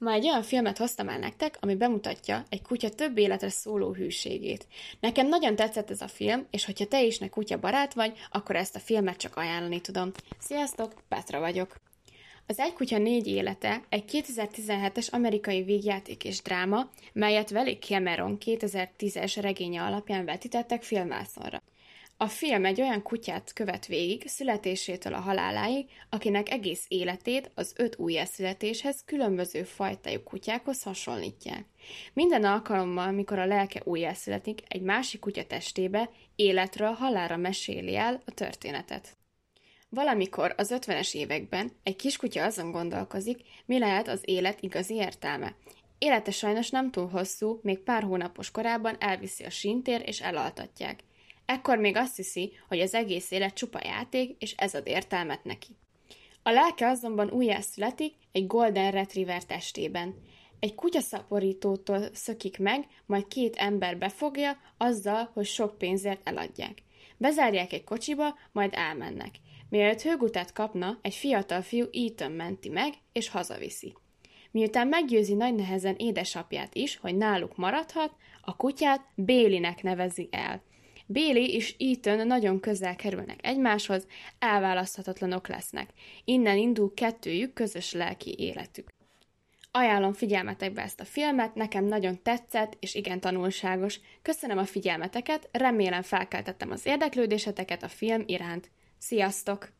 Ma egy olyan filmet hoztam el nektek, ami bemutatja egy kutya több életre szóló hűségét. Nekem nagyon tetszett ez a film, és hogyha te is ne kutya barát vagy, akkor ezt a filmet csak ajánlani tudom. Sziasztok, Petra vagyok! Az Egy kutya négy élete egy 2017-es amerikai végjáték és dráma, melyet Veli Cameron 2010-es regénye alapján vetítettek filmvászonra. A film egy olyan kutyát követ végig, születésétől a haláláig, akinek egész életét az öt újjászületéshez különböző fajtájú kutyákhoz hasonlítják. Minden alkalommal, mikor a lelke újjászületik, egy másik kutya testébe, életről halára meséli el a történetet. Valamikor az ötvenes években egy kiskutya azon gondolkozik, mi lehet az élet igazi értelme. Élete sajnos nem túl hosszú, még pár hónapos korában elviszi a sintér és elaltatják. Ekkor még azt hiszi, hogy az egész élet csupa játék, és ez ad értelmet neki. A lelke azonban újjászületik egy Golden Retriever testében. Egy kutyaszaporítótól szökik meg, majd két ember befogja, azzal, hogy sok pénzért eladják. Bezárják egy kocsiba, majd elmennek. Mielőtt hőgutát kapna, egy fiatal fiú Ethan menti meg, és hazaviszi. Miután meggyőzi nagy nehezen édesapját is, hogy náluk maradhat, a kutyát Bélinek nevezi el. Béli és Ethan nagyon közel kerülnek egymáshoz, elválaszthatatlanok lesznek. Innen indul kettőjük közös lelki életük. Ajánlom figyelmetekbe ezt a filmet, nekem nagyon tetszett, és igen tanulságos. Köszönöm a figyelmeteket, remélem felkeltettem az érdeklődéseteket a film iránt. Sziasztok!